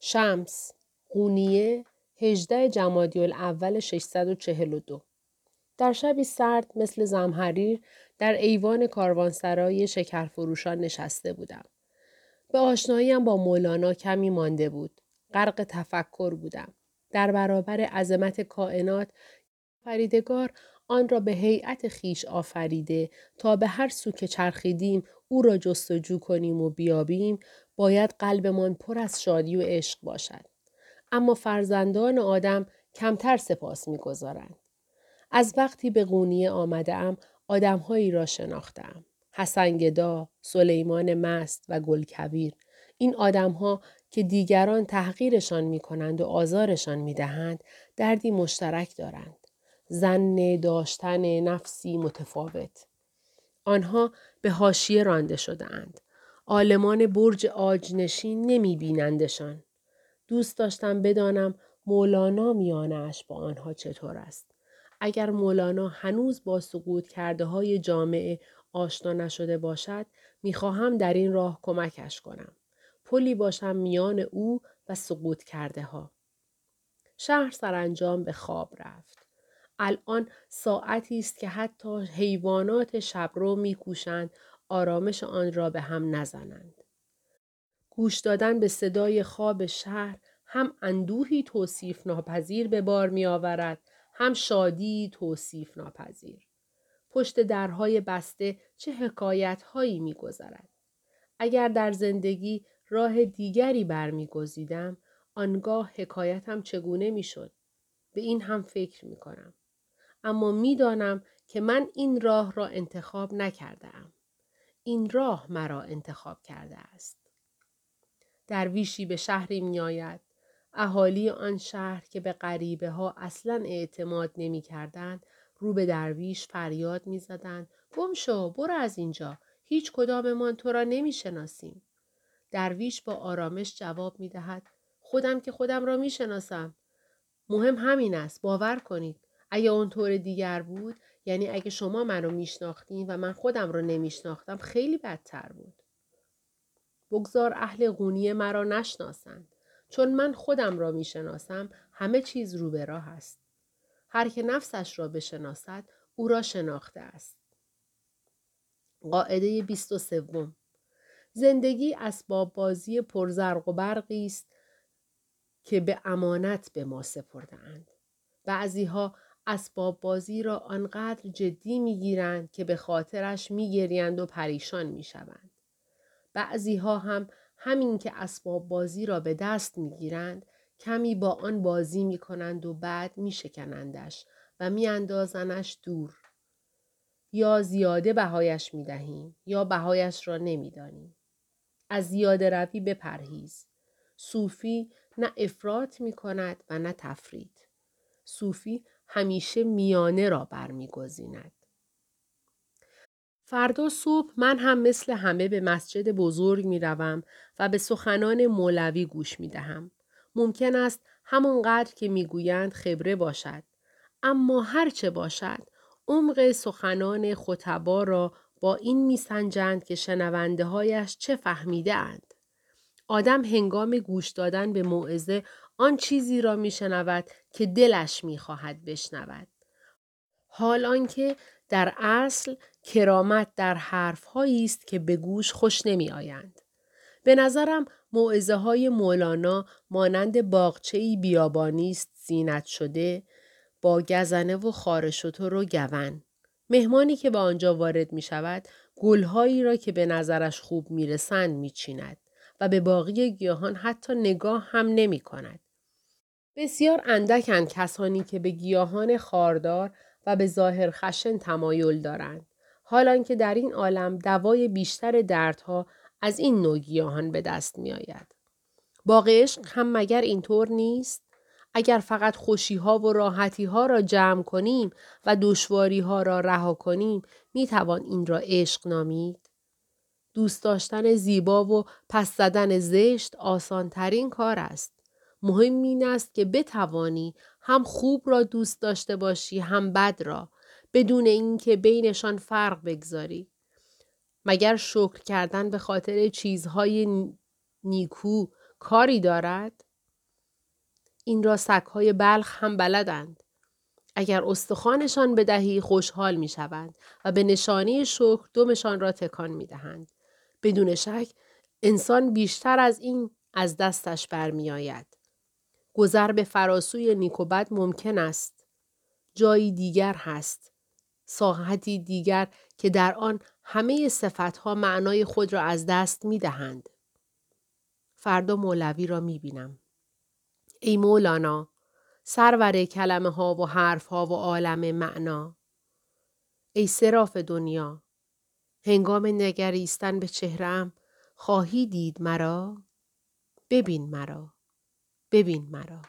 شمس قونیه 18 جمادی الاول 642 در شبی سرد مثل زمحریر در ایوان کاروانسرای شکرفروشان نشسته بودم. به آشناییم با مولانا کمی مانده بود. غرق تفکر بودم. در برابر عظمت کائنات فریدگار آن را به هیئت خیش آفریده تا به هر سو که چرخیدیم او را جستجو کنیم و بیابیم باید قلبمان پر از شادی و عشق باشد. اما فرزندان آدم کمتر سپاس می‌گذارند. از وقتی به قونیه آمده ام آدمهایی را شناختم. حسنگدا، سلیمان مست و گلکبیر. این آدمها که دیگران تحقیرشان می کنند و آزارشان می دهند دردی مشترک دارند. زن داشتن نفسی متفاوت. آنها به هاشیه رانده شده اند. آلمان برج آجنشین نمی بینندشان. دوست داشتم بدانم مولانا میانش با آنها چطور است. اگر مولانا هنوز با سقوط کرده های جامعه آشنا نشده باشد می‌خواهم در این راه کمکش کنم. پلی باشم میان او و سقوط کرده ها. شهر سرانجام به خواب رفت. الان ساعتی است که حتی حیوانات شبرو میکوشند آرامش آن را به هم نزنند. گوش دادن به صدای خواب شهر هم اندوهی توصیف ناپذیر به بار می آورد هم شادی توصیف ناپذیر. پشت درهای بسته چه حکایت هایی می گذرد. اگر در زندگی راه دیگری برمیگزیدم آنگاه حکایتم چگونه می‌شد به این هم فکر می کنم. اما می‌دانم که من این راه را انتخاب نکرده ام. این راه مرا انتخاب کرده است. درویشی به شهری می آید. اهالی آن شهر که به غریبه ها اصلا اعتماد نمی کردن رو به درویش فریاد می زدن. گم شو برو از اینجا هیچ کداممان تو را نمی شناسیم. درویش با آرامش جواب می دهد. خودم که خودم را می شناسم. مهم همین است باور کنید اگه اون طور دیگر بود یعنی اگه شما منو میشناختین و من خودم رو نمیشناختم خیلی بدتر بود. بگذار اهل قونیه مرا نشناسند. چون من خودم را می‌شناسم همه چیز رو به راه است. هر که نفسش را بشناسد او را شناخته است. قاعده 23 زندگی اسباب بازی پرزرق و برقی است که به امانت به ما سپرده اند. اسباب بازی را آنقدر جدی می‌گیرند که به خاطرش میگریند و پریشان می‌شوند. بعضی ها هم همین که اسباب بازی را به دست می‌گیرند کمی با آن بازی می کنند و بعد می شکنندش و می اندازنش دور. یا زیاده بهایش می دهیم یا بهایش را نمی دانیم. از زیاده روی بپرهیز. صوفی نه افراط می کند و نه تفرید. صوفی همیشه میانه را برمیگزیند. فردا صبح من هم مثل همه به مسجد بزرگ می روم و به سخنان مولوی گوش می دهم. ممکن است همانقدر که می‌گویند خبره باشد. اما هرچه باشد عمق سخنان خطبا را با این میسنجند که شنونده هایش چه فهمیده اند. آدم هنگام گوش دادن به موعظه آن چیزی را میشنود که دلش می‌خواهد بشنود. حال آنکه در اصل کرامت در حرف است که به گوش خوش نمی آیند. به نظرم معزه های مولانا مانند باغچه‌ای بیابانی است زینت شده با گزنه و خارشتر و گون. مهمانی که به آنجا وارد می شود گلهایی را که به نظرش خوب می رسند می چیند و به باقی گیاهان حتی نگاه هم نمی کند. بسیار اندکند کسانی که به گیاهان خاردار و به ظاهر خشن تمایل دارند. حالان که در این عالم دوای بیشتر دردها از این نوع گیاهان به دست می آید. باغ عشق هم مگر اینطور نیست؟ اگر فقط خوشی ها و راحتی ها را جمع کنیم و دشواری ها را رها کنیم می توان این را عشق نامید؟ دوست داشتن زیبا و پس زدن زشت آسان ترین کار است. مهم این است که بتوانی هم خوب را دوست داشته باشی هم بد را بدون اینکه بینشان فرق بگذاری. مگر شکر کردن به خاطر چیزهای نیکو کاری دارد؟ این را سگهای بلخ هم بلدند. اگر استخوانشان بدهی خوشحال می شوند و به نشانی شکر دمشان را تکان می دهند. بدون شک انسان بیشتر از این از دستش برمیآید. گذر به فراسوی نیکوبت ممکن است. جایی دیگر هست. ساحتی دیگر که در آن همه صفتها معنای خود را از دست می دهند. فردا مولوی را می بینم. ای مولانا سرور کلمه ها و حرف ها و عالم معنا ای سراف دنیا هنگام نگریستن به چهرم خواهی دید مرا ببین مرا ببین مرا.